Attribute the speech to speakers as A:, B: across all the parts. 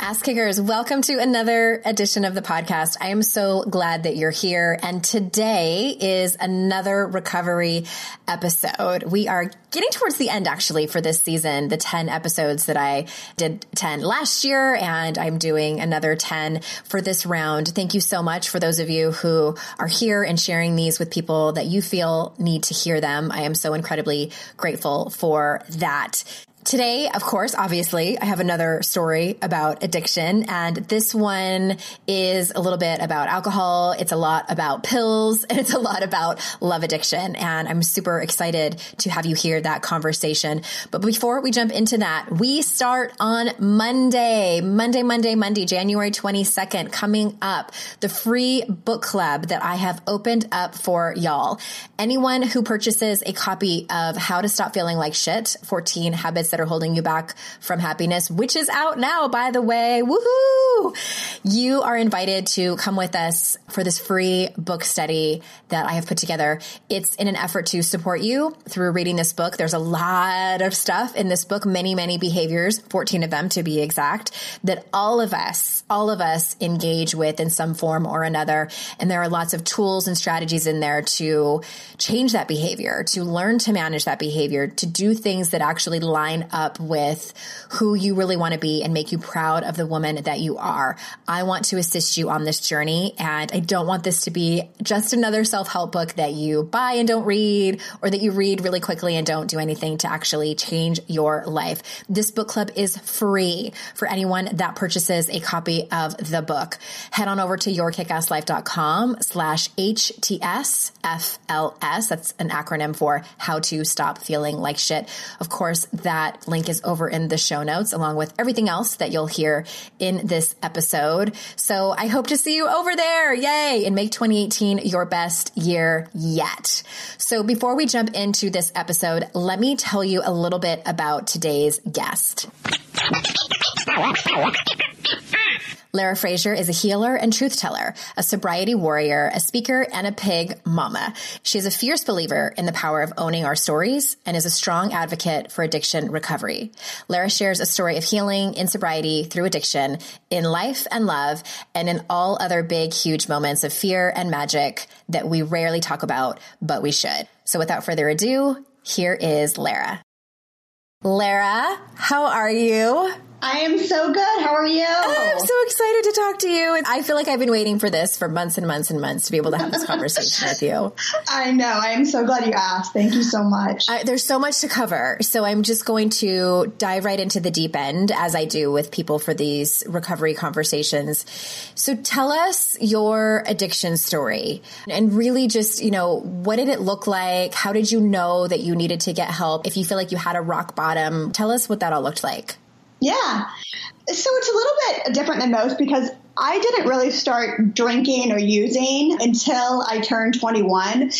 A: Ass Kickers, welcome to another edition of the podcast. I am so glad that you're here. And today is another recovery episode. We are getting towards the end actually for this season, the 10 episodes that I did 10 last year, and I'm doing another 10 for this round. Thank you so much for those of you who are here and sharing these with people that you feel need to hear them. I am so incredibly grateful for that. Today, of course, obviously, I have another story about addiction, and this one is a little bit about alcohol. It's a lot about pills, and it's a lot about love addiction. And I'm super excited to have you hear that conversation. But before we jump into that, we start on Monday, Monday, Monday, Monday, January 22nd, coming up, the free book club that I have opened up for y'all. Anyone who purchases a copy of How to Stop Feeling Like Shit, 14 Habits that are holding you back from happiness, which is out now, by the way. Woohoo! You are invited to come with us for this free book study that I have put together. It's in an effort to support you through reading this book. There's a lot of stuff in this book, many, many behaviors, 14 of them to be exact, that all of us, all of us engage with in some form or another. And there are lots of tools and strategies in there to change that behavior, to learn to manage that behavior, to do things that actually line up with who you really want to be and make you proud of the woman that you are. I want to assist you on this journey and I don't want this to be just another self-help book that you buy and don't read or that you read really quickly and don't do anything to actually change your life. This book club is free for anyone that purchases a copy of the book. Head on over to yourkickasslife.com slash HTSFLS. That's an acronym for how to stop feeling like shit. Of course, that link is over in the show notes along with everything else that you'll hear in this episode. So I hope to see you over there. Yay. And make 2018 your best year yet. So before we jump into this episode, let me tell you a little bit about today's guest. Lara Frazier is a healer and truth teller, a sobriety warrior, a speaker, and a pig mama. She is a fierce believer in the power of owning our stories and is a strong advocate for addiction recovery. Lara shares a story of healing in sobriety through addiction, in life and love, and in all other big, huge moments of fear and magic that we rarely talk about, but we should. So without further ado, here is Lara. Lara, how are you?
B: I am so good. How are you?
A: Oh, I'm so excited to talk to you. I feel like I've been waiting for this for months and months and months to be able to have this conversation with you.
B: I know. I am so glad you asked. Thank you so much.
A: I, there's so much to cover. So I'm just going to dive right into the deep end as I do with people for these recovery conversations. So tell us your addiction story and really just, you know, what did it look like? How did you know that you needed to get help? If you feel like you had a rock bottom, tell us what that all looked like.
B: Yeah. So it's a little bit different than most because I didn't really start drinking or using until I turned 21.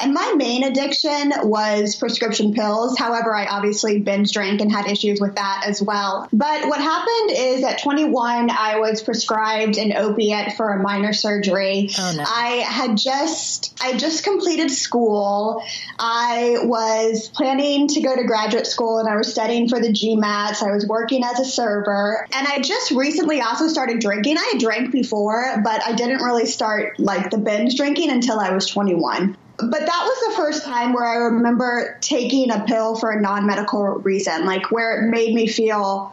B: And my main addiction was prescription pills. However, I obviously binge drank and had issues with that as well. But what happened is at 21, I was prescribed an opiate for a minor surgery. Oh, no. I had just, I just completed school. I was planning to go to graduate school and I was studying for the GMATs. I was working as a server and I just recently also started drinking. I had drank before, but I didn't really start like the binge drinking until I was 21 but that was the first time where I remember taking a pill for a non medical reason, like where it made me feel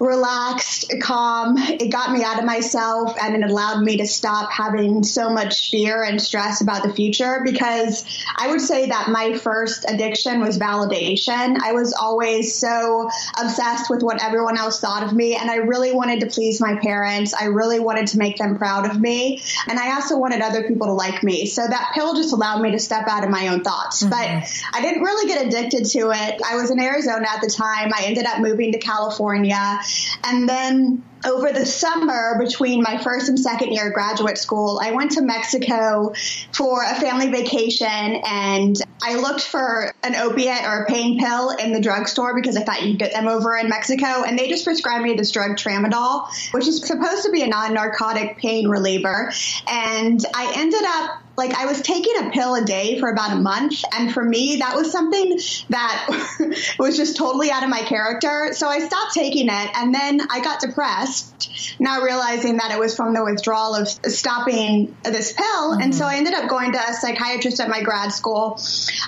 B: relaxed, calm. It got me out of myself and it allowed me to stop having so much fear and stress about the future because I would say that my first addiction was validation. I was always so obsessed with what everyone else thought of me and I really wanted to please my parents. I really wanted to make them proud of me and I also wanted other people to like me. So that pill just allowed me to step out of my own thoughts. Mm-hmm. But I didn't really get addicted to it. I was in Arizona at the time. I ended up moving to California and then over the summer between my first and second year of graduate school, I went to Mexico for a family vacation and I looked for an opiate or a pain pill in the drugstore because I thought you'd get them over in Mexico. And they just prescribed me this drug tramadol, which is supposed to be a non narcotic pain reliever. And I ended up like I was taking a pill a day for about a month. And for me, that was something that was just totally out of my character. So I stopped taking it. And then I got depressed, not realizing that it was from the withdrawal of stopping this pill. Mm-hmm. And so I ended up going to a psychiatrist at my grad school.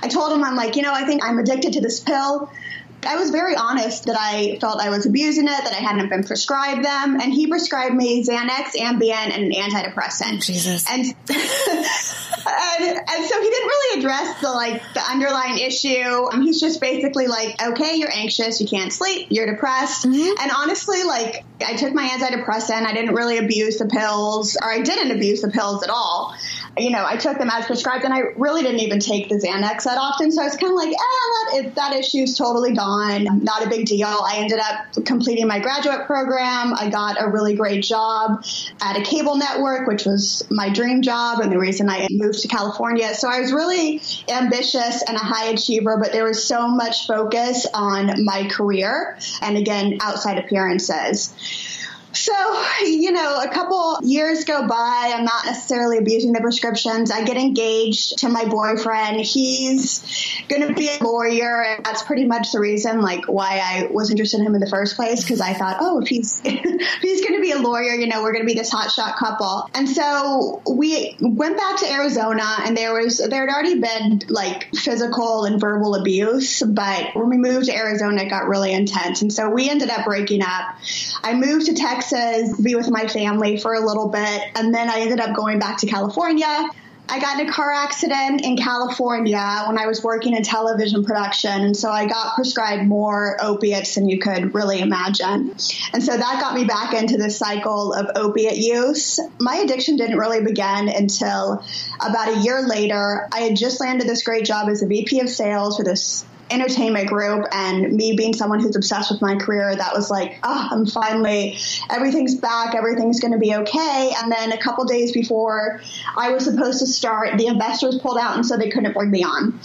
B: I told him, I'm like, you know, I think I'm addicted to this pill. I was very honest that I felt I was abusing it, that I hadn't been prescribed them, and he prescribed me Xanax, Ambien, and an antidepressant.
A: Jesus.
B: And, and, and so he didn't really address the like the underlying issue. Um, he's just basically like, okay, you're anxious, you can't sleep, you're depressed, mm-hmm. and honestly, like I took my antidepressant, I didn't really abuse the pills, or I didn't abuse the pills at all you know, I took them as prescribed, and I really didn't even take the Xanax that often. So I was kind of like, eh, that, that issue's totally gone. Not a big deal. I ended up completing my graduate program. I got a really great job at a cable network, which was my dream job and the reason I moved to California. So I was really ambitious and a high achiever, but there was so much focus on my career and again, outside appearances. So, you know, a couple years go by. I'm not necessarily abusing the prescriptions. I get engaged to my boyfriend. He's going to be a lawyer. And that's pretty much the reason, like, why I was interested in him in the first place. Cause I thought, oh, if he's, if he's going to be a lawyer, you know, we're going to be this hotshot couple. And so we went back to Arizona and there was, there had already been like physical and verbal abuse. But when we moved to Arizona, it got really intense. And so we ended up breaking up. I moved to Texas Texas, be with my family for a little bit, and then I ended up going back to California. I got in a car accident in California when I was working in television production. And so I got prescribed more opiates than you could really imagine. And so that got me back into this cycle of opiate use. My addiction didn't really begin until about a year later. I had just landed this great job as a VP of sales for this entertainment group and me being someone who's obsessed with my career, that was like, oh, I'm finally, everything's back, everything's going to be okay. And then a couple days before I was supposed to start, the investors pulled out and so they couldn't bring me on.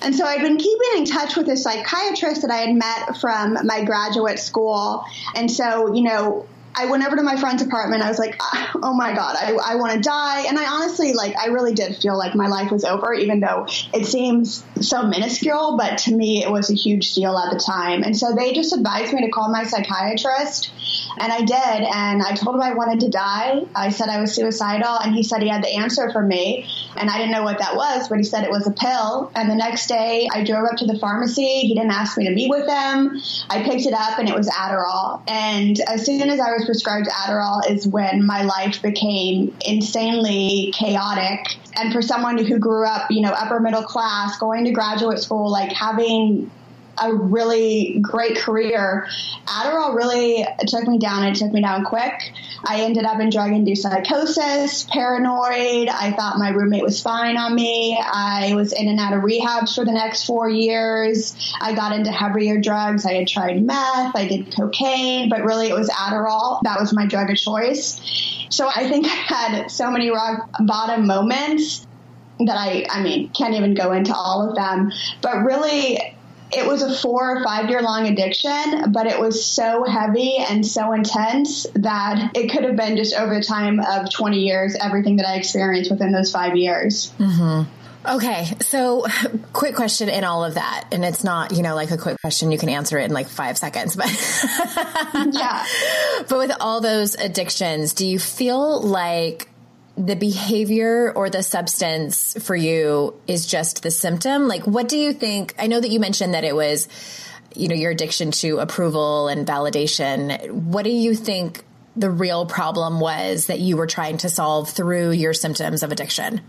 B: And so I'd been keeping in touch with a psychiatrist that I had met from my graduate school. And so, you know, I went over to my friend's apartment. I was like, ah, oh my God, I, I want to die. And I honestly, like, I really did feel like my life was over, even though it seems so minuscule. But to me, it was a huge deal at the time. And so they just advised me to call my psychiatrist. And I did. And I told him I wanted to die. I said I was suicidal. And he said he had the answer for me. And I didn't know what that was, but he said it was a pill. And the next day, I drove up to the pharmacy. He didn't ask me to meet with him. I picked it up, and it was Adderall. And as soon as I was prescribed Adderall is when my life became insanely chaotic. And for someone who grew up, you know, upper middle class, going to graduate school, like having a really great career. Adderall really took me down. It took me down quick. I ended up in drug induced psychosis, paranoid. I thought my roommate was spying on me. I was in and out of rehabs for the next four years. I got into heavier drugs. I had tried meth. I did cocaine, but really it was Adderall. That was my drug of choice. So I think I had so many rock bottom moments that I, I mean, can't even go into all of them. But really, it was a four or five year long addiction, but it was so heavy and so intense that it could have been just over the time of 20 years, everything that I experienced within those five years.
A: Mm-hmm. Okay, so quick question in all of that, and it's not, you know, like a quick question you can answer it in like five seconds, but
B: yeah.
A: But with all those addictions, do you feel like the behavior or the substance for you is just the symptom? Like, what do you think? I know that you mentioned that it was, you know, your addiction to approval and validation. What do you think the real problem was that you were trying to solve through your symptoms of addiction?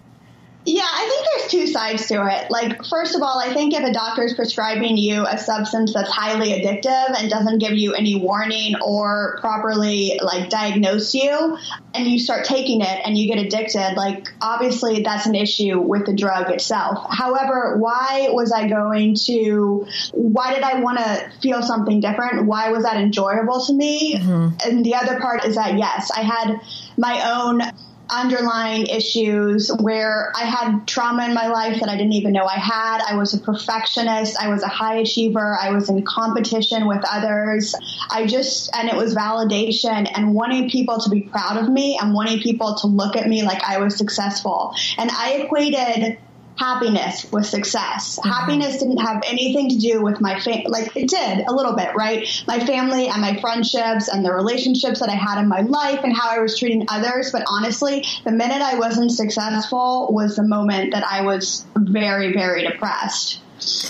B: Yeah, I think there's two sides to it. Like, first of all, I think if a doctor is prescribing you a substance that's highly addictive and doesn't give you any warning or properly like diagnose you, and you start taking it and you get addicted, like obviously that's an issue with the drug itself. However, why was I going to? Why did I want to feel something different? Why was that enjoyable to me? Mm-hmm. And the other part is that yes, I had my own underlying issues where I had trauma in my life that I didn't even know I had. I was a perfectionist. I was a high achiever. I was in competition with others. I just, and it was validation and wanting people to be proud of me and wanting people to look at me like I was successful. And I equated happiness with success. Mm-hmm. Happiness didn't have anything to do with my family. Like it did a little bit, right? My family and my friendships and the relationships that I had in my life and how I was treating others. But honestly, the minute I wasn't successful was the moment that I was very, very depressed.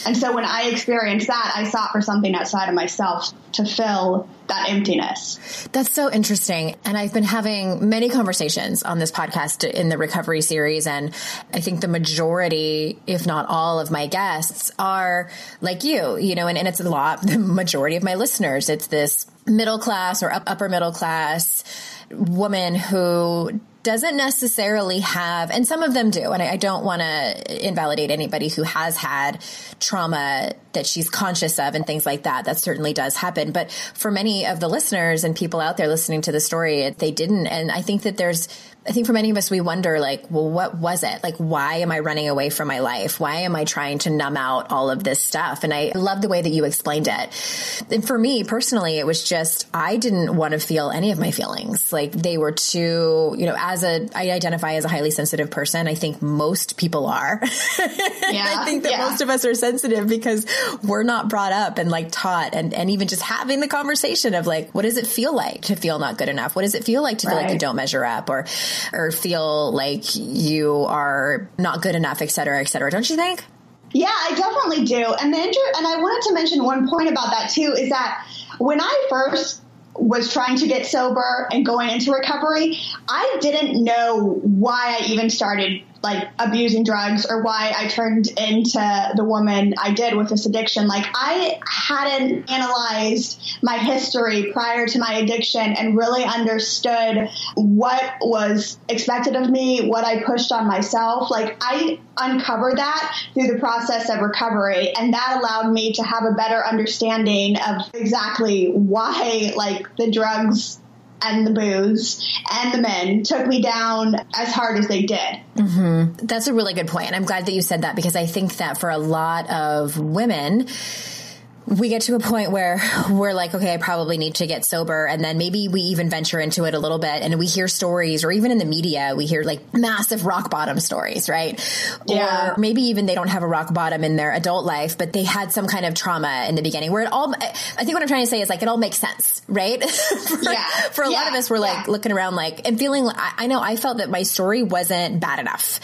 B: And so when I experienced that, I sought for something outside of myself to fill that emptiness.
A: That's so interesting. And I've been having many conversations on this podcast in the recovery series. And I think the majority, if not all of my guests are like you, you know, and, and it's a lot, the majority of my listeners, it's this middle class or upper middle class woman who doesn't necessarily have, and some of them do, and I, I don't want to invalidate anybody who has had trauma that she's conscious of and things like that. That certainly does happen. But for many of the listeners and people out there listening to the story, they didn't. And I think that there's I think for many of us, we wonder, like, well, what was it? Like, why am I running away from my life? Why am I trying to numb out all of this stuff? And I love the way that you explained it. And for me personally, it was just, I didn't want to feel any of my feelings. Like, they were too, you know, as a, I identify as a highly sensitive person. I think most people are. Yeah. I think that yeah. most of us are sensitive because we're not brought up and like taught and, and even just having the conversation of like, what does it feel like to feel not good enough? What does it feel like to feel like you don't measure up? Or, or feel like you are not good enough, et cetera, et cetera. Don't you think?
B: Yeah, I definitely do. And the inter- and I wanted to mention one point about that too is that when I first was trying to get sober and going into recovery, I didn't know why I even started like abusing drugs or why I turned into the woman I did with this addiction. Like I hadn't analyzed my history prior to my addiction and really understood what was expected of me, what I pushed on myself. Like I uncovered that through the process of recovery and that allowed me to have a better understanding of exactly why like the drugs and the booze and the men took me down as hard as they did.
A: Mm-hmm. That's a really good point. I'm glad that you said that because I think that for a lot of women, we get to a point where we're like, okay, I probably need to get sober. And then maybe we even venture into it a little bit and we hear stories or even in the media, we hear like massive rock bottom stories, right? Yeah. Or maybe even they don't have a rock bottom in their adult life, but they had some kind of trauma in the beginning where it all, I think what I'm trying to say is like, it all makes sense, right? for, yeah. for a yeah. lot of us, we're like yeah. looking around like, and feeling, I, I know I felt that my story wasn't bad enough,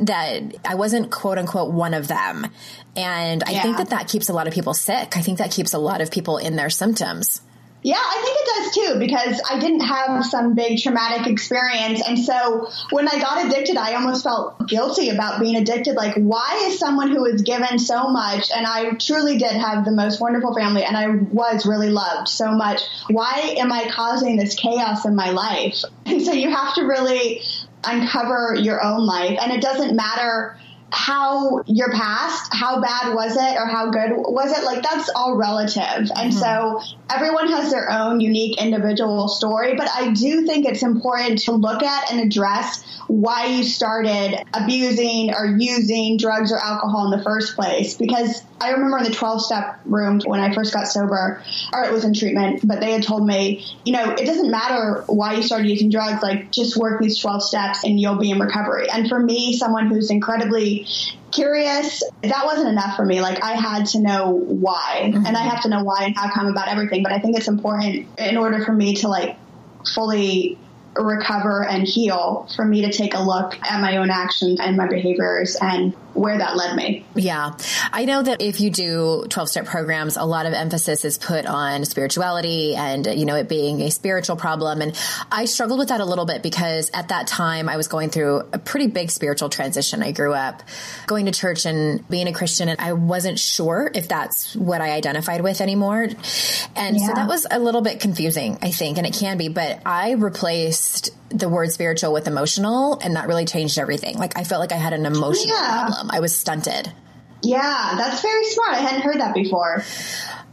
A: that I wasn't quote unquote one of them. And I yeah. think that that keeps a lot of people sick. I think that keeps a lot of people in their symptoms.
B: Yeah, I think it does too because I didn't have some big traumatic experience. And so when I got addicted, I almost felt guilty about being addicted. Like, why is someone who was given so much, and I truly did have the most wonderful family, and I was really loved so much, why am I causing this chaos in my life? And so you have to really uncover your own life. And it doesn't matter how your past, how bad was it or how good was it? Like that's all relative. And mm-hmm. so everyone has their own unique individual story, but I do think it's important to look at and address why you started abusing or using drugs or alcohol in the first place. Because I remember in the 12 step room when I first got sober, or it was in treatment, but they had told me, you know, it doesn't matter why you started using drugs, like just work these 12 steps and you'll be in recovery. And for me, someone who's incredibly curious, that wasn't enough for me. Like I had to know why mm-hmm. and I have to know why and how come about everything. But I think it's important in order for me to like fully recover and heal for me to take a look at my own actions and my behaviors and where that led me.
A: Yeah. I know that if you do 12 step programs, a lot of emphasis is put on spirituality and, you know, it being a spiritual problem. And I struggled with that a little bit because at that time I was going through a pretty big spiritual transition. I grew up going to church and being a Christian and I wasn't sure if that's what I identified with anymore. And yeah. so that was a little bit confusing, I think, and it can be, but I replaced the word spiritual with emotional and that really changed everything. Like I felt like I had an emotional yeah. problem. I was stunted.
B: Yeah, that's very smart. I hadn't heard that before.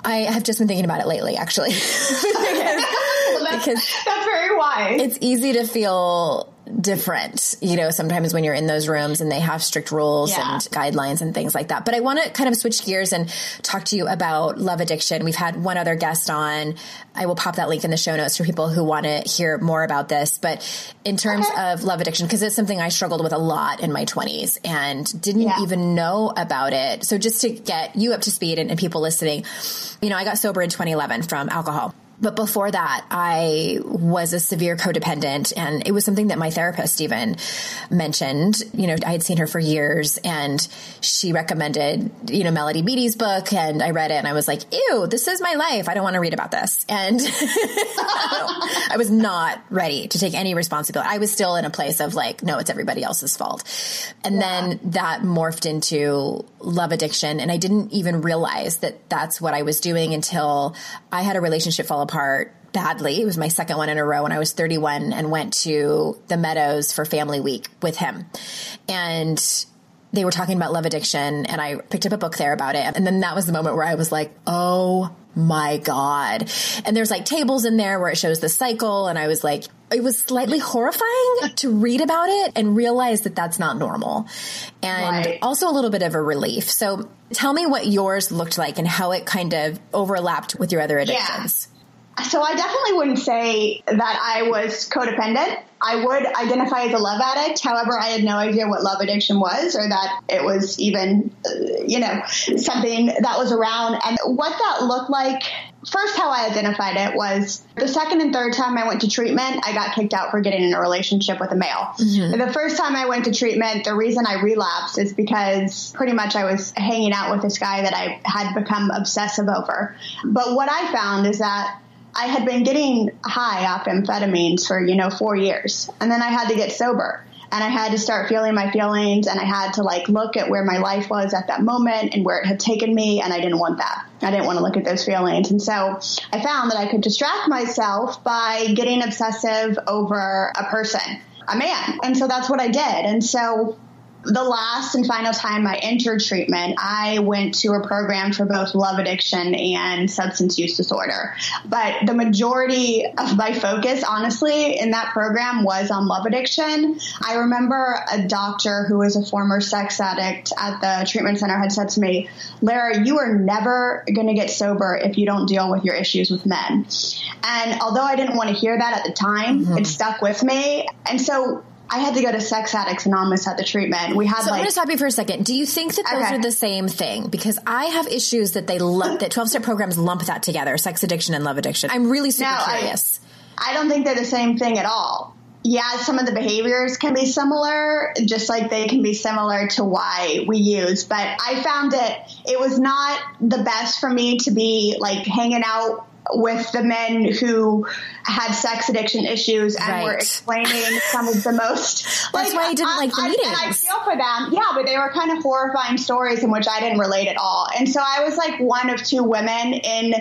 A: I have just been thinking about it lately, actually. because,
B: well, that's, because that's very wise.
A: It's easy to feel different, you know, sometimes when you're in those rooms and they have strict rules yeah. and guidelines and things like that. But I want to kind of switch gears and talk to you about love addiction. We've had one other guest on. I will pop that link in the show notes for people who want to hear more about this. But in terms okay. of love addiction, because it's something I struggled with a lot in my 20s and didn't yeah. even know about it. So just to get you up to speed and, and people listening, you know, I got sober in 2011 from alcohol. But before that, I was a severe codependent and it was something that my therapist even mentioned. You know, I had seen her for years and she recommended, you know, Melody Beattie's book and I read it and I was like, ew, this is my life. I don't want to read about this. And I was not ready to take any responsibility. I was still in a place of like, no, it's everybody else's fault. And yeah. then that morphed into love addiction. And I didn't even realize that that's what I was doing until I had a relationship fall apart badly. It was my second one in a row when I was 31 and went to the Meadows for family week with him. And they were talking about love addiction and I picked up a book there about it. And then that was the moment where I was like, oh my God. And there's like tables in there where it shows the cycle. And I was like, it was slightly horrifying to read about it and realize that that's not normal. And right. also a little bit of a relief. So tell me what yours looked like and how it kind of overlapped with your other addictions.
B: Yeah. So I definitely wouldn't say that I was codependent. I would identify as a love addict. However, I had no idea what love addiction was or that it was even, uh, you know, something that was around. And what that looked like, first, how I identified it was the second and third time I went to treatment, I got kicked out for getting in a relationship with a male. Mm-hmm. The first time I went to treatment, the reason I relapsed is because pretty much I was hanging out with this guy that I had become obsessive over. But what I found is that I had been getting high off amphetamines for, you know, four years. And then I had to get sober and I had to start feeling my feelings and I had to like look at where my life was at that moment and where it had taken me. And I didn't want that. I didn't want to look at those feelings. And so I found that I could distract myself by getting obsessive over a person, a man. And so that's what I did. And so the last and final time I entered treatment, I went to a program for both love addiction and substance use disorder. But the majority of my focus, honestly, in that program was on love addiction. I remember a doctor who was a former sex addict at the treatment center had said to me, Lara, you are never going to get sober if you don't deal with your issues with men. And although I didn't want to hear that at the time, mm-hmm. it stuck with me. And so I had to go to Sex Addicts Anonymous at the treatment. We had
A: so
B: like.
A: I'm going to stop you for a second. Do you think that those okay. are the same thing? Because I have issues that they lump that 12 step programs lump that together: sex addiction and love addiction. I'm really super no, curious.
B: I, I don't think they're the same thing at all yeah, some of the behaviors can be similar, just like they can be similar to why we use. But I found that it was not the best for me to be like hanging out with the men who had sex addiction issues and right. were explaining some of the most.
A: That's like, why I didn't I, like the meetings.
B: I, I feel for them, yeah, but they were kind of horrifying stories in which I didn't relate at all. And so I was like one of two women in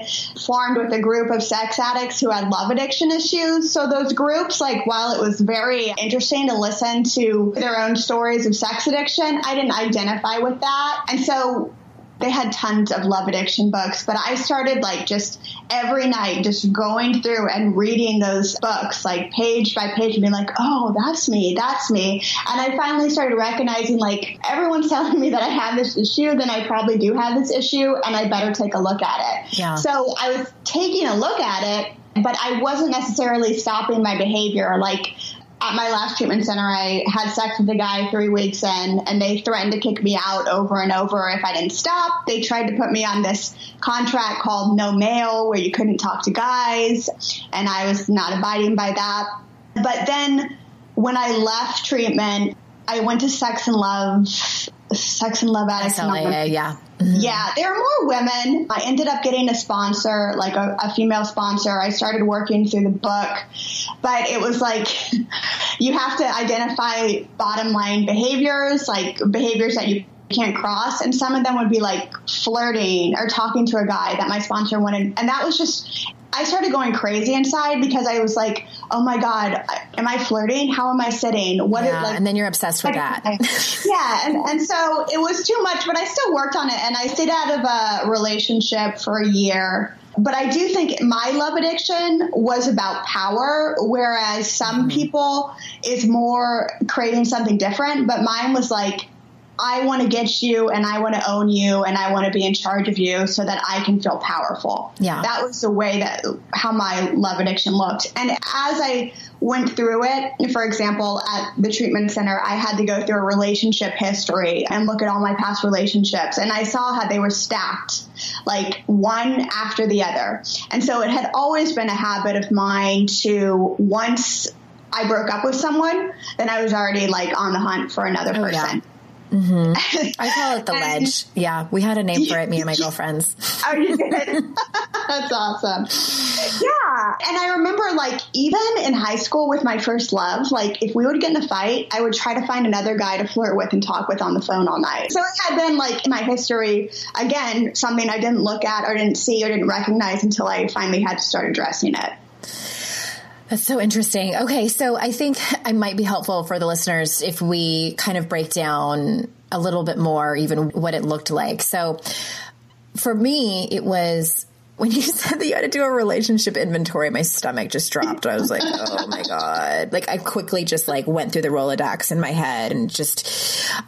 B: formed with a group of sex addicts who had love addiction issues. So those groups, like while it was very interesting to listen to their own stories of sex addiction, I didn't identify with that. And so they had tons of love addiction books, but I started like just every night just going through and reading those books like page by page and being like, oh, that's me, that's me. And I finally started recognizing like everyone's telling me that I have this issue, then I probably do have this issue and I better take a look at it. Yeah. So I was taking a look at it, but I wasn't necessarily stopping my behavior. Like at my last treatment center, I had sex with a guy three weeks in, and they threatened to kick me out over and over if I didn't stop. They tried to put me on this contract called no Male, where you couldn't talk to guys, and I was not abiding by that. But then when I left treatment, I went to Sex and Love Sex and Love Addicts.
A: SLAA, yeah.
B: Mm-hmm. Yeah, there are more women. I ended up getting a sponsor, like a, a, female sponsor. I started working through the book, but it was like you have to identify bottom line behaviors, like behaviors that you can't cross. And some of them would be like flirting or talking to a guy that my sponsor wanted. And that was just, I started going crazy inside because I was like, oh my God, am I flirting? How am I sitting?
A: What yeah, like, and then you're obsessed with that.
B: yeah. And, and so it was too much, but I still worked on it. And I stayed out of a relationship for a year. But I do think my love addiction was about power, whereas some mm-hmm. people is more creating something different. But mine was like, I want to get you and I want to own you and I want to be in charge of you so that I can feel powerful.
A: Yeah.
B: That was the way that how my love addiction looked. And as I went through it, for example, at the treatment center, I had to go through a relationship history and look at all my past relationships. And I saw how they were stacked, like one after the other. And so it had always been a habit of mine to once I broke up with someone, then I was already like on the hunt for another oh, person. Yeah.
A: Mm-hmm. I call it the ledge. Yeah, we had a name for it, me and my girlfriends.
B: Oh, you did? That's awesome. Yeah. And I remember, like, even in high school with my first love, like, if we would get in a fight, I would try to find another guy to flirt with and talk with on the phone all night. So it had been, like, in my history, again, something I didn't look at or didn't see or didn't recognize until I finally had to start addressing it.
A: That's so interesting. Okay, so I think I might be helpful for the listeners if we kind of break down a little bit more even what it looked like. So for me, it was when you said that you had to do a relationship inventory, my stomach just dropped. I was like, oh my God. Like I quickly just like went through the Rolodex in my head and just,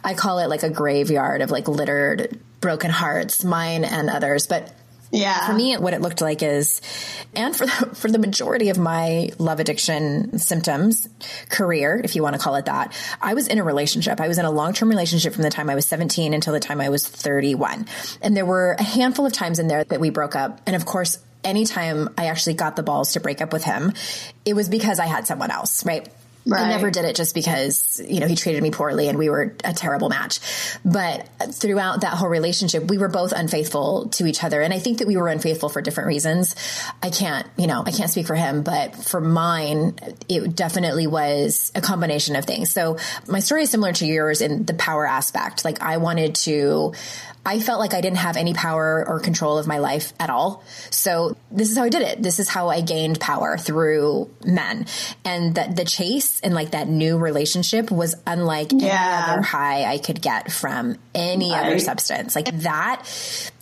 A: I call it like a graveyard of like littered broken hearts, mine and others. But
B: yeah.
A: For me, what it looked like is, and for the, for the majority of my love addiction symptoms career, if you want to call it that, I was in a relationship. I was in a long term relationship from the time I was 17 until the time I was 31. And there were a handful of times in there that we broke up. And of course, anytime I actually got the balls to break up with him, it was because I had someone else, right? Right. I never did it just because, you know, he treated me poorly and we were a terrible match. But throughout that whole relationship, we were both unfaithful to each other. And I think that we were unfaithful for different reasons. I can't, you know, I can't speak for him, but for mine, it definitely was a combination of things. So my story is similar to yours in the power aspect. Like I wanted to, I felt like I didn't have any power or control of my life at all. So this is how I did it. This is how I gained power through men. And that the chase and like that new relationship was unlike yeah. any other high I could get from any right. other substance. Like that.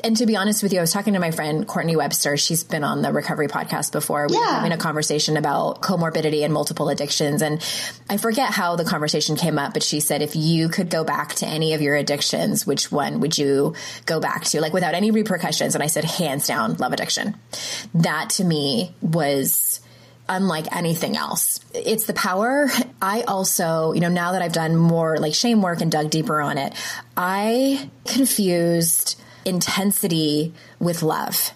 A: And to be honest with you, I was talking to my friend Courtney Webster. She's been on the recovery podcast before. We yeah. were having a conversation about comorbidity and multiple addictions. And I forget how the conversation came up, but she said, if you could go back to any of your addictions, which one would you go back to, like without any repercussions. And I said, hands down, love addiction. That to me was unlike anything else. It's the power. I also, you know, now that I've done more like shame work and dug deeper on it, I confused intensity with love.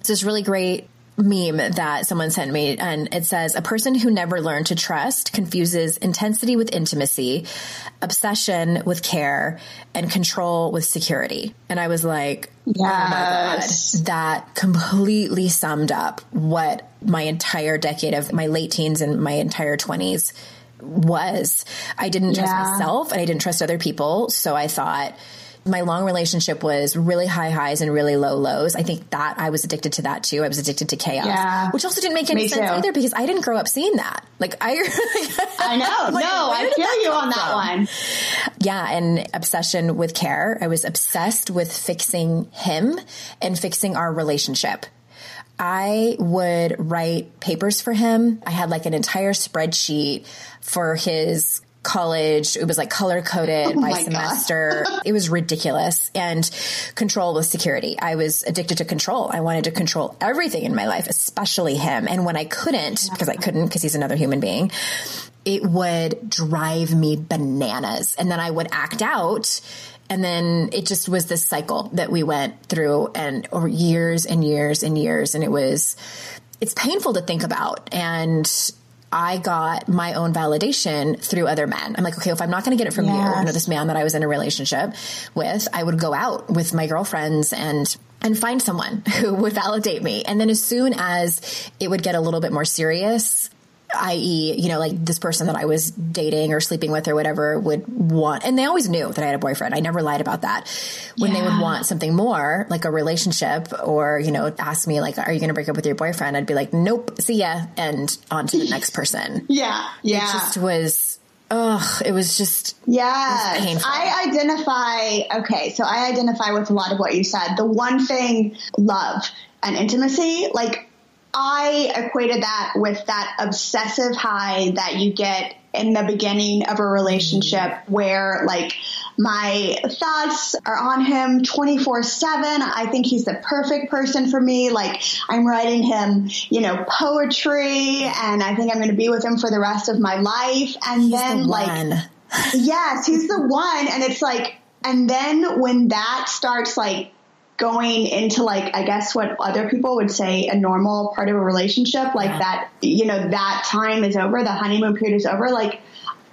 A: It's this really great meme that someone sent me and it says a person who never learned to trust confuses intensity with intimacy, obsession with care, and control with security. And I was like, oh
B: yes.
A: oh God, that completely summed up what my entire decade of my late teens and my entire 20s was. I didn't trust yeah. myself and I didn't trust other people. So I thought, my long relationship was really high highs and really low lows. I think that I was addicted to that too. I was addicted to chaos,
B: yeah.
A: which also didn't make any
B: Me
A: sense
B: too.
A: either because I didn't grow up seeing that. Like I,
B: I know, like, no, I feel you on that one.
A: Yeah, and obsession with care. I was obsessed with fixing him and fixing our relationship. I would write papers for him. I had like an entire spreadsheet for his college. It was like color coded oh by semester. it was ridiculous. And control was security. I was addicted to control. I wanted to control everything in my life, especially him. And when I couldn't, because I couldn't, because he's another human being, it would drive me bananas. And then I would act out. And then it just was this cycle that we went through and over years and years and years. And it was, it's painful to think about. And I got my own validation through other men. I'm like, okay, if I'm not going to get it from
B: Yes.
A: you, you know, this man that I was in a relationship with, I would go out with my girlfriends and and find someone who would validate me. And then as soon as it would get a little bit more serious, i.e., you know, like this person that I was dating or sleeping with or whatever would want, and they always knew that I had a boyfriend. I never lied about that. When they would want something more, like a relationship, or, you know, ask me, like, are you going to break up with your boyfriend? I'd be like, nope, see ya, and on to the next person.
B: Yeah. Yeah.
A: It just was, ugh, it was just,
B: yeah.
A: painful.
B: I identify, okay, so I identify with a lot of what you said. The one thing, love and intimacy, like I equated that with that obsessive high that you get in the beginning of a relationship where like my thoughts are on him 24 7. I think he's the perfect person for me. Like I'm writing him, you know, poetry and I think I'm going to be with him for the rest of my life. And then
A: the
B: like. Yes, he's the one. And it's like, and then when that starts like going into like, I guess what other people would say a normal part of a relationship, like
A: Yeah.
B: that, you know, that time is over, the honeymoon period is over, like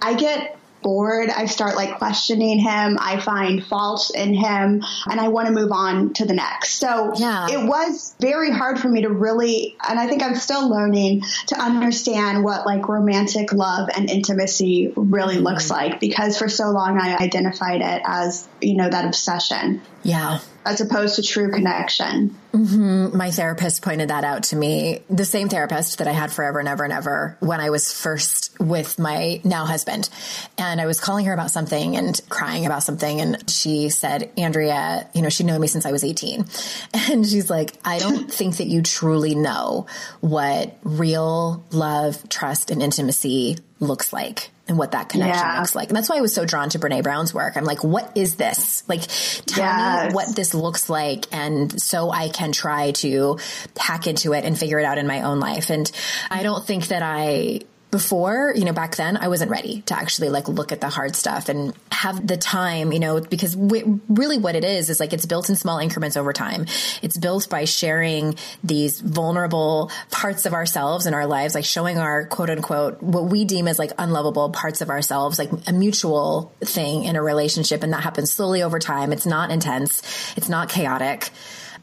B: I get bored. I start like questioning him. I find faults in him and I want to move on to the next. So
A: Yeah.
B: it was very hard for me to really, and I think I'm still learning to understand what like romantic love and intimacy really
A: Mm-hmm.
B: looks like because for so long I identified it as, you know, that obsession
A: Yeah.
B: As opposed to true connection. Mm-hmm.
A: my therapist pointed that out to me. The same therapist that I had forever and ever and ever when I was first with my now husband. And I was calling her about something and crying about something. And she said, Andrea, you know, she'd known me since I was 18. And she's like, I don't think that you truly know what real love, trust, and intimacy looks like and what that connection
B: Yeah.
A: looks like. And that's why I was so drawn to Brene Brown's work. I'm like, what is this? Like, tell me what this looks like and so I can try to hack into it and figure it out in my own life. And I don't think that I before, you know, back then I wasn't ready to actually like look at the hard stuff and have the time, you know, because w- really what it is is like it's built in small increments over time. It's built by sharing these vulnerable parts of ourselves and our lives, like showing our quote unquote, what we deem as like unlovable parts of ourselves, like a mutual thing in a relationship. And that happens slowly over time. It's not intense. It's not chaotic.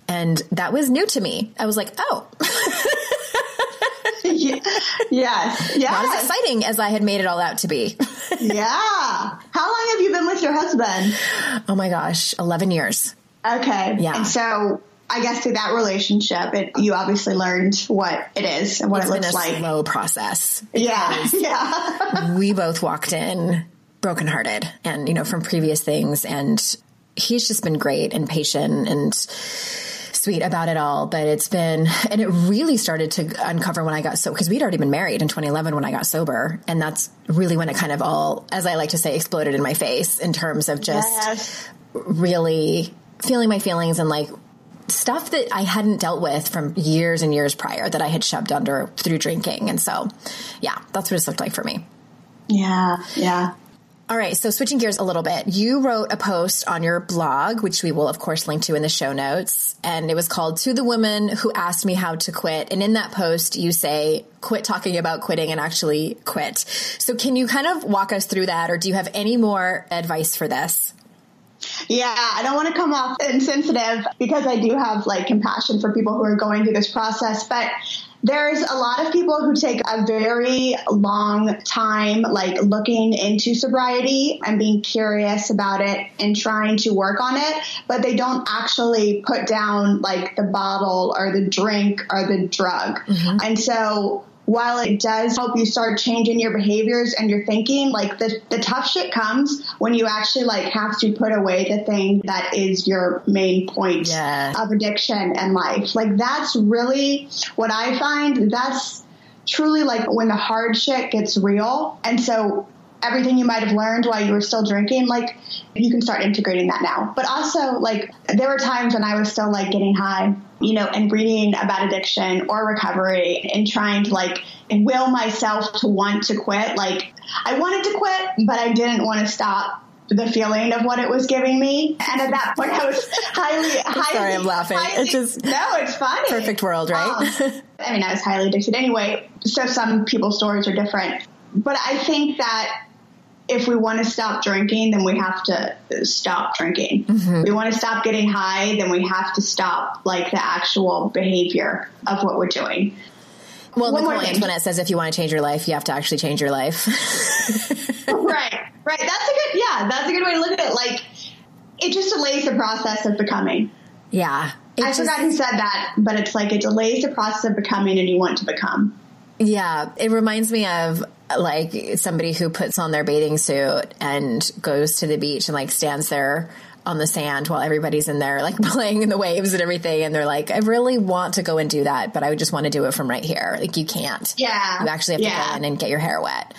A: And that was new to me. I was like, oh,
B: Ye- yes.
A: not as exciting as I had made it all out to be.
B: yeah. How long have you been with your husband?
A: oh my gosh, 11 years.
B: Okay.
A: Yeah.
B: And so I guess through that relationship, it, you obviously learned what it is and what
A: It's
B: it looks
A: a
B: like.
A: slow process.
B: Yeah. Yeah.
A: we both walked in brokenhearted and, you know, from previous things. And he's just been great and patient and sweet about it all. But it's been, and it really started to uncover when I got so, because we'd already been married in 2011 when I got sober. And that's really when it kind of all, as I like to say, exploded in my face in terms of just
B: Yes.
A: really feeling my feelings and like stuff that I hadn't dealt with from years and years prior that I had shoved under through drinking. And so, yeah, that's what it's looked like for me.
B: Yeah. Yeah.
A: All right, so switching gears a little bit, you wrote a post on your blog, which we will, of course, link to in the show notes. And it was called To the Woman Who Asked Me How to Quit. And in that post, you say, quit talking about quitting and actually quit. So, can you kind of walk us through that, or do you have any more advice for this?
B: Yeah, I don't want to come off insensitive because I do have like compassion for people who are going through this process, but there's a lot of people who take a very long time like looking into sobriety and being curious about it and trying to work on it, but they don't actually put down like the bottle or the drink or the drug. Mm-hmm. And so while it does help you start changing your behaviors and your thinking, like the, the tough shit comes when you actually like have to put away the thing that is your main point
A: Yeah.
B: of addiction and life. Like that's really what I find. That's truly like when the hard shit gets real. And so everything you might have learned while you were still drinking, like you can start integrating that now. But also like there were times when I was still like getting high, you know, and reading about addiction or recovery and trying to like will myself to want to quit. Like I wanted to quit, but I didn't want to stop the feeling of what it was giving me. And at that point, I was highly, highly.
A: Sorry, I'm laughing.
B: Highly,
A: it's just
B: no, it's funny.
A: Perfect world, right?
B: Um, I mean, I was highly addicted anyway. So some people's stories are different, but I think that if we want to stop drinking, then we have to stop drinking. Mm-hmm. We want to stop getting high, then we have to stop like the actual behavior of what we're doing.
A: Well, One Nicole Antoinette says if you want to change your life, you have to actually change your life.
B: right, right. That's a good, yeah, that's a good way to look at it. Like, it just delays the process of becoming.
A: Yeah.
B: I just, forgot who said that, but it's like it delays the process of becoming and you want to become.
A: Yeah, it reminds me of like somebody who puts on their bathing suit and goes to the beach and like stands there on the sand while everybody's in there like playing in the waves and everything. And they're like i really want to go and do that but i would just want to do it from right here. Like you can't.
B: Yeah.
A: You actually have
B: yeah.
A: to go in and get your hair wet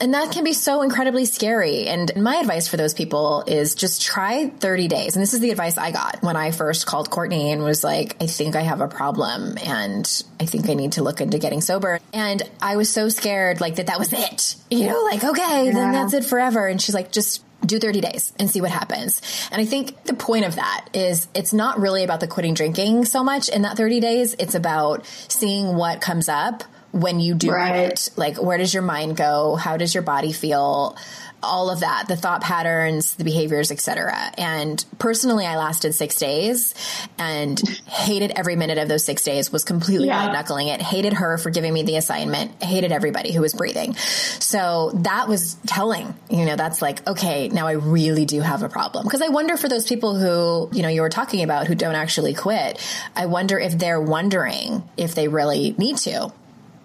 A: and that can be so incredibly scary. And my advice for those people is just try 30 days. And this is the advice I got when I first called Courtney and was like, I think I have a problem and I think I need to look into getting sober. And I was so scared like that that was it. You know, like, okay, yeah. then that's it forever. And she's like, just do 30 days and see what happens. And I think the point of that is it's not really about the quitting drinking so much in that 30 days. It's about seeing what comes up when you do right. it like where does your mind go? How does your body feel? All of that the thought patterns the behaviors etc and personally i lasted six days and hated every minute of those six days was completely yeah. white knuckling it hated her for giving me the assignment hated everybody who was breathing. So that was telling you know that's like okay now i really do have a problem. Because i wonder for those people who you know you were talking about who don't actually quit i wonder if they're wondering if they really need to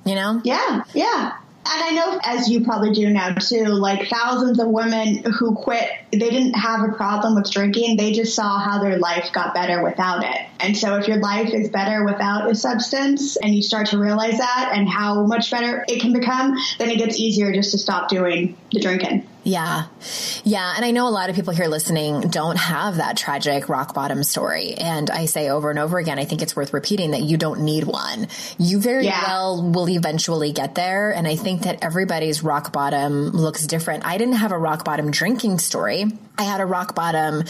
A: you know?
B: Yeah, yeah. And I know, as you probably do now too, like thousands of women who quit, they didn't have a problem with drinking. They just saw how their life got better without it. And so if your life is better without a substance and you start to realize that and how much better it can become, then it gets easier just to stop doing the drinking.
A: Yeah. Yeah. And I know a lot of people here listening don't have that tragic rock bottom story. And I say over and over again, I think it's worth repeating that you don't need one. You very yeah. well will eventually get there. And I think that everybody's rock bottom looks different. I didn't have a rock bottom drinking story. I had a rock bottom,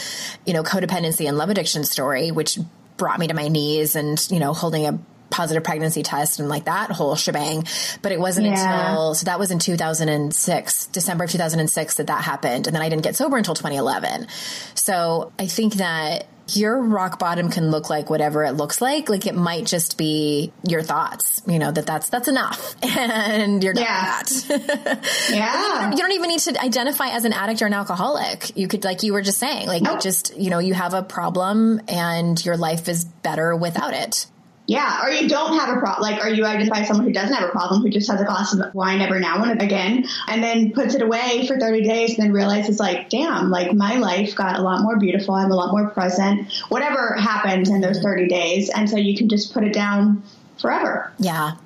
A: you know, codependency and love addiction story, which brought me to my knees and, you know, holding a positive pregnancy test and like that whole shebang. But it wasn't yeah. until, so that was in 2006, December of 2006 that that happened. And then I didn't get sober until 2011. So I think that your rock bottom can look like whatever it looks like. Like it might just be your thoughts, you know, that that's, that's enough and you're done yeah. with
B: that. yeah.
A: You don't even need to identify as an addict or an alcoholic. You could, like you were just saying, like nope. just, you know, you have a problem and your life is better without it.
B: Yeah, or you don't have a problem. Like, or you identify someone who doesn't have a problem, who just has a glass of wine every now and again, and then puts it away for 30 days, and then realizes, like, damn, like my life got a lot more beautiful. I'm a lot more present. Whatever happens in those 30 days, and so you can just put it down forever.
A: Yeah.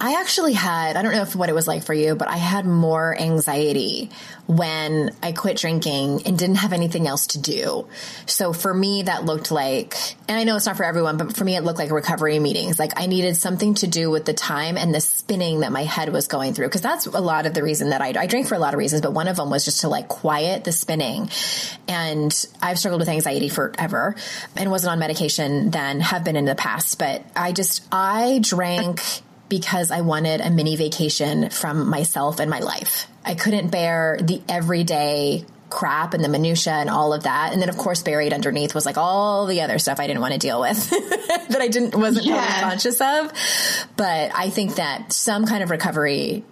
A: I actually had, I don't know if what it was like for you, but I had more anxiety when I quit drinking and didn't have anything else to do. So for me, that looked like, and I know it's not for everyone, but for me, it looked like recovery meetings. Like I needed something to do with the time and the spinning that my head was going through. Cause that's a lot of the reason that I, I drink for a lot of reasons, but one of them was just to like quiet the spinning. And I've struggled with anxiety forever and wasn't on medication then, have been in the past, but I just, I drank because I wanted a mini vacation from myself and my life. I couldn't bear the everyday crap and the minutia and all of that. And then of course buried underneath was like all the other stuff I didn't want to deal with that I didn't wasn't yeah. totally conscious of. But I think that some kind of recovery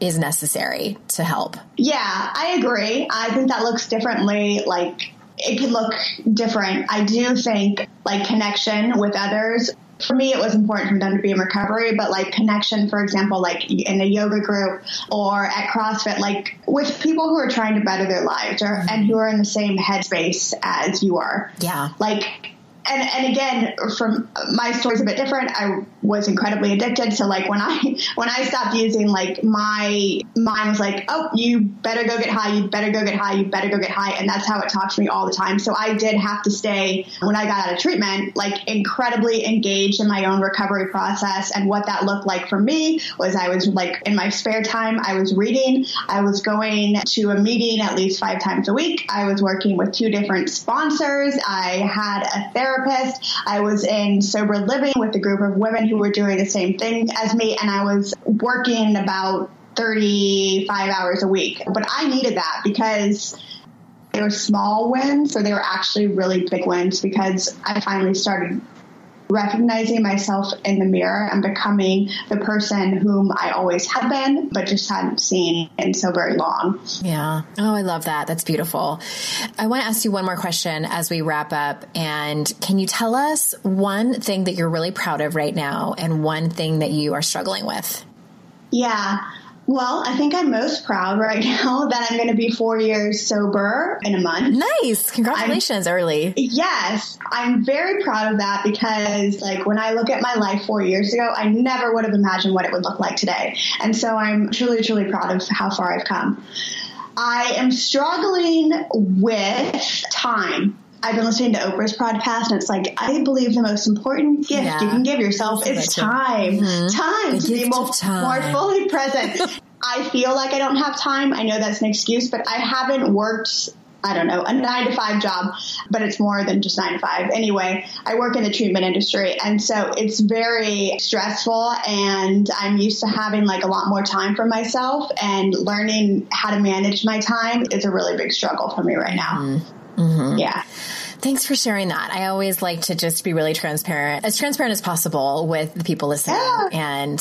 A: is necessary to help.
B: Yeah, I agree. I think that looks differently like it can look different. I do think like connection with others for me, it was important for them to be in recovery, but like connection, for example, like in a yoga group or at CrossFit, like with people who are trying to better their lives or, and who are in the same headspace as you are.
A: Yeah.
B: Like and and again, from my story's a bit different. I was incredibly addicted. So like when I when I stopped using, like my mind was like, oh, you better go get high. You better go get high. You better go get high. And that's how it talked to me all the time. So I did have to stay when I got out of treatment, like incredibly engaged in my own recovery process. And what that looked like for me was I was like in my spare time, I was reading. I was going to a meeting at least five times a week. I was working with two different sponsors. I had a therapist therapist. I was in sober living with a group of women who were doing the same thing as me, and I was working about 35 hours a week. But I needed that because they were small wins, so they were actually really big wins because I finally started recognizing myself in the mirror and becoming the person whom I always have been, but just hadn't seen in so very long.
A: Yeah. Oh, I love that. That's beautiful. I want to ask you one more question as we wrap up. And can you tell us one thing that you're really proud of right now and one thing that you are struggling with?
B: Yeah. Well, I think I'm most proud right now that I'm going to be four years sober in a month.
A: Nice. Congratulations
B: I'm,
A: early.
B: Yes. I'm very proud of that because, like, when I look at my life four years ago, I never would have imagined what it would look like today. And so I'm truly, truly proud of how far I've come. I am struggling with time. I've been listening to Oprah's podcast, and it's like I believe the most important gift yeah. you can give yourself is time. Mm-hmm. Time the to be more, time. more fully present. I feel like I don't have time. I know that's an excuse, but I haven't worked I don't know, a nine to five job, but it's more than just nine to five. Anyway, I work in the treatment industry and so it's very stressful and I'm used to having like a lot more time for myself and learning how to manage my time is a really big struggle for me right now. Mm-hmm. Mm-hmm. Yeah.
A: Thanks for sharing that. I always like to just be really transparent, as transparent as possible with the people listening. Yeah. And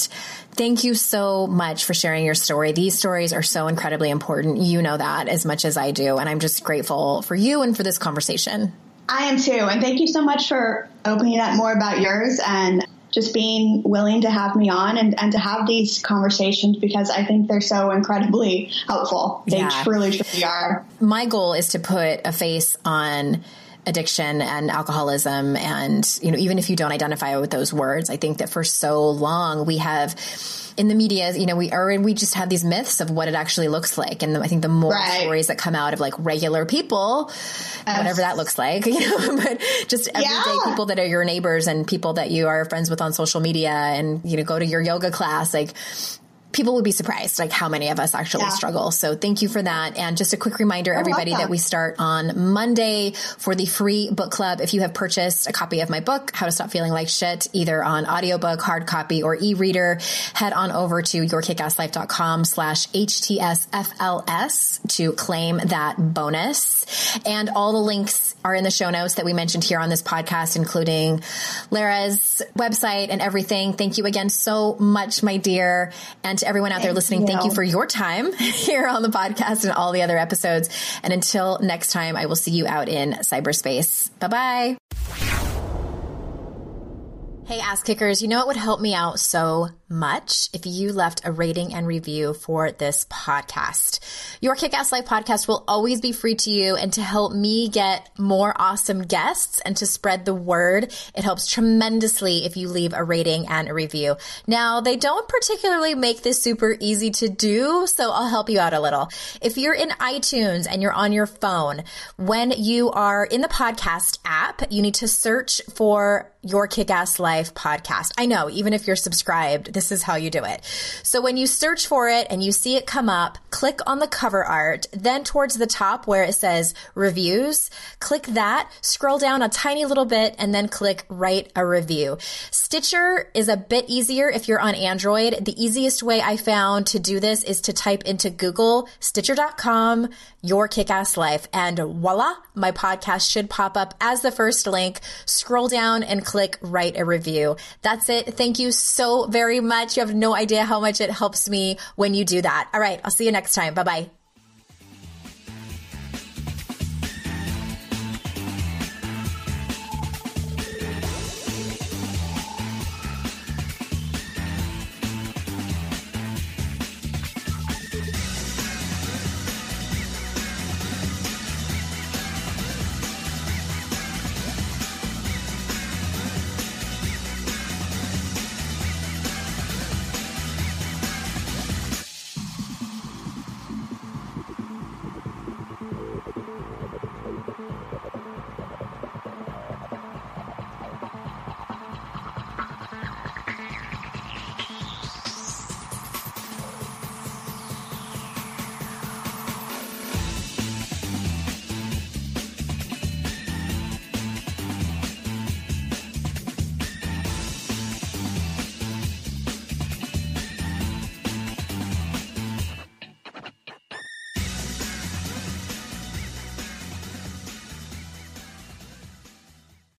A: thank you so much for sharing your story. These stories are so incredibly important. You know that as much as I do. And I'm just grateful for you and for this conversation.
B: I am too. And thank you so much for opening up more about yours and just being willing to have me on and, and to have these conversations because I think they're so incredibly helpful. They yeah. truly, truly are.
A: My goal is to put a face on addiction and alcoholism and you know even if you don't identify with those words i think that for so long we have in the media you know we are we just have these myths of what it actually looks like and i think the more right. stories that come out of like regular people yes. whatever that looks like you know but just everyday yeah. people that are your neighbors and people that you are friends with on social media and you know go to your yoga class like people would be surprised like how many of us actually yeah. struggle. So thank you for that. And just a quick reminder, everybody, that we start on Monday for the free book club. If you have purchased a copy of my book, How to Stop Feeling Like Shit, either on audiobook, hard copy, or e-reader, head on over to yourkickasslife.com slash HTSFLS to claim that bonus. And all the links are in the show notes that we mentioned here on this podcast, including Lara's website and everything. Thank you again so much, my dear. And to everyone out thank there listening, you. thank you for your time here on the podcast and all the other episodes. And until next time, I will see you out in cyberspace. Bye bye. Hey, ass kickers, you know it would help me out so much if you left a rating and review for this podcast. Your Kick Ass Life podcast will always be free to you and to help me get more awesome guests and to spread the word. It helps tremendously if you leave a rating and a review. Now, they don't particularly make this super easy to do, so I'll help you out a little. If you're in iTunes and you're on your phone, when you are in the podcast app, you need to search for your Kick Ass Life podcast. I know, even if you're subscribed, this is how you do it. So when you search for it and you see it come up, click on the cover art, then towards the top where it says reviews, click that, scroll down a tiny little bit, and then click write a review. Stitcher is a bit easier if you're on Android. The easiest way I found to do this is to type into Google, stitcher.com, your kick ass life, and voila, my podcast should pop up as the first link. Scroll down and click write a review. That's it. Thank you so very much. You have no idea how much it helps me when you do that. All right. I'll see you next time. Bye bye.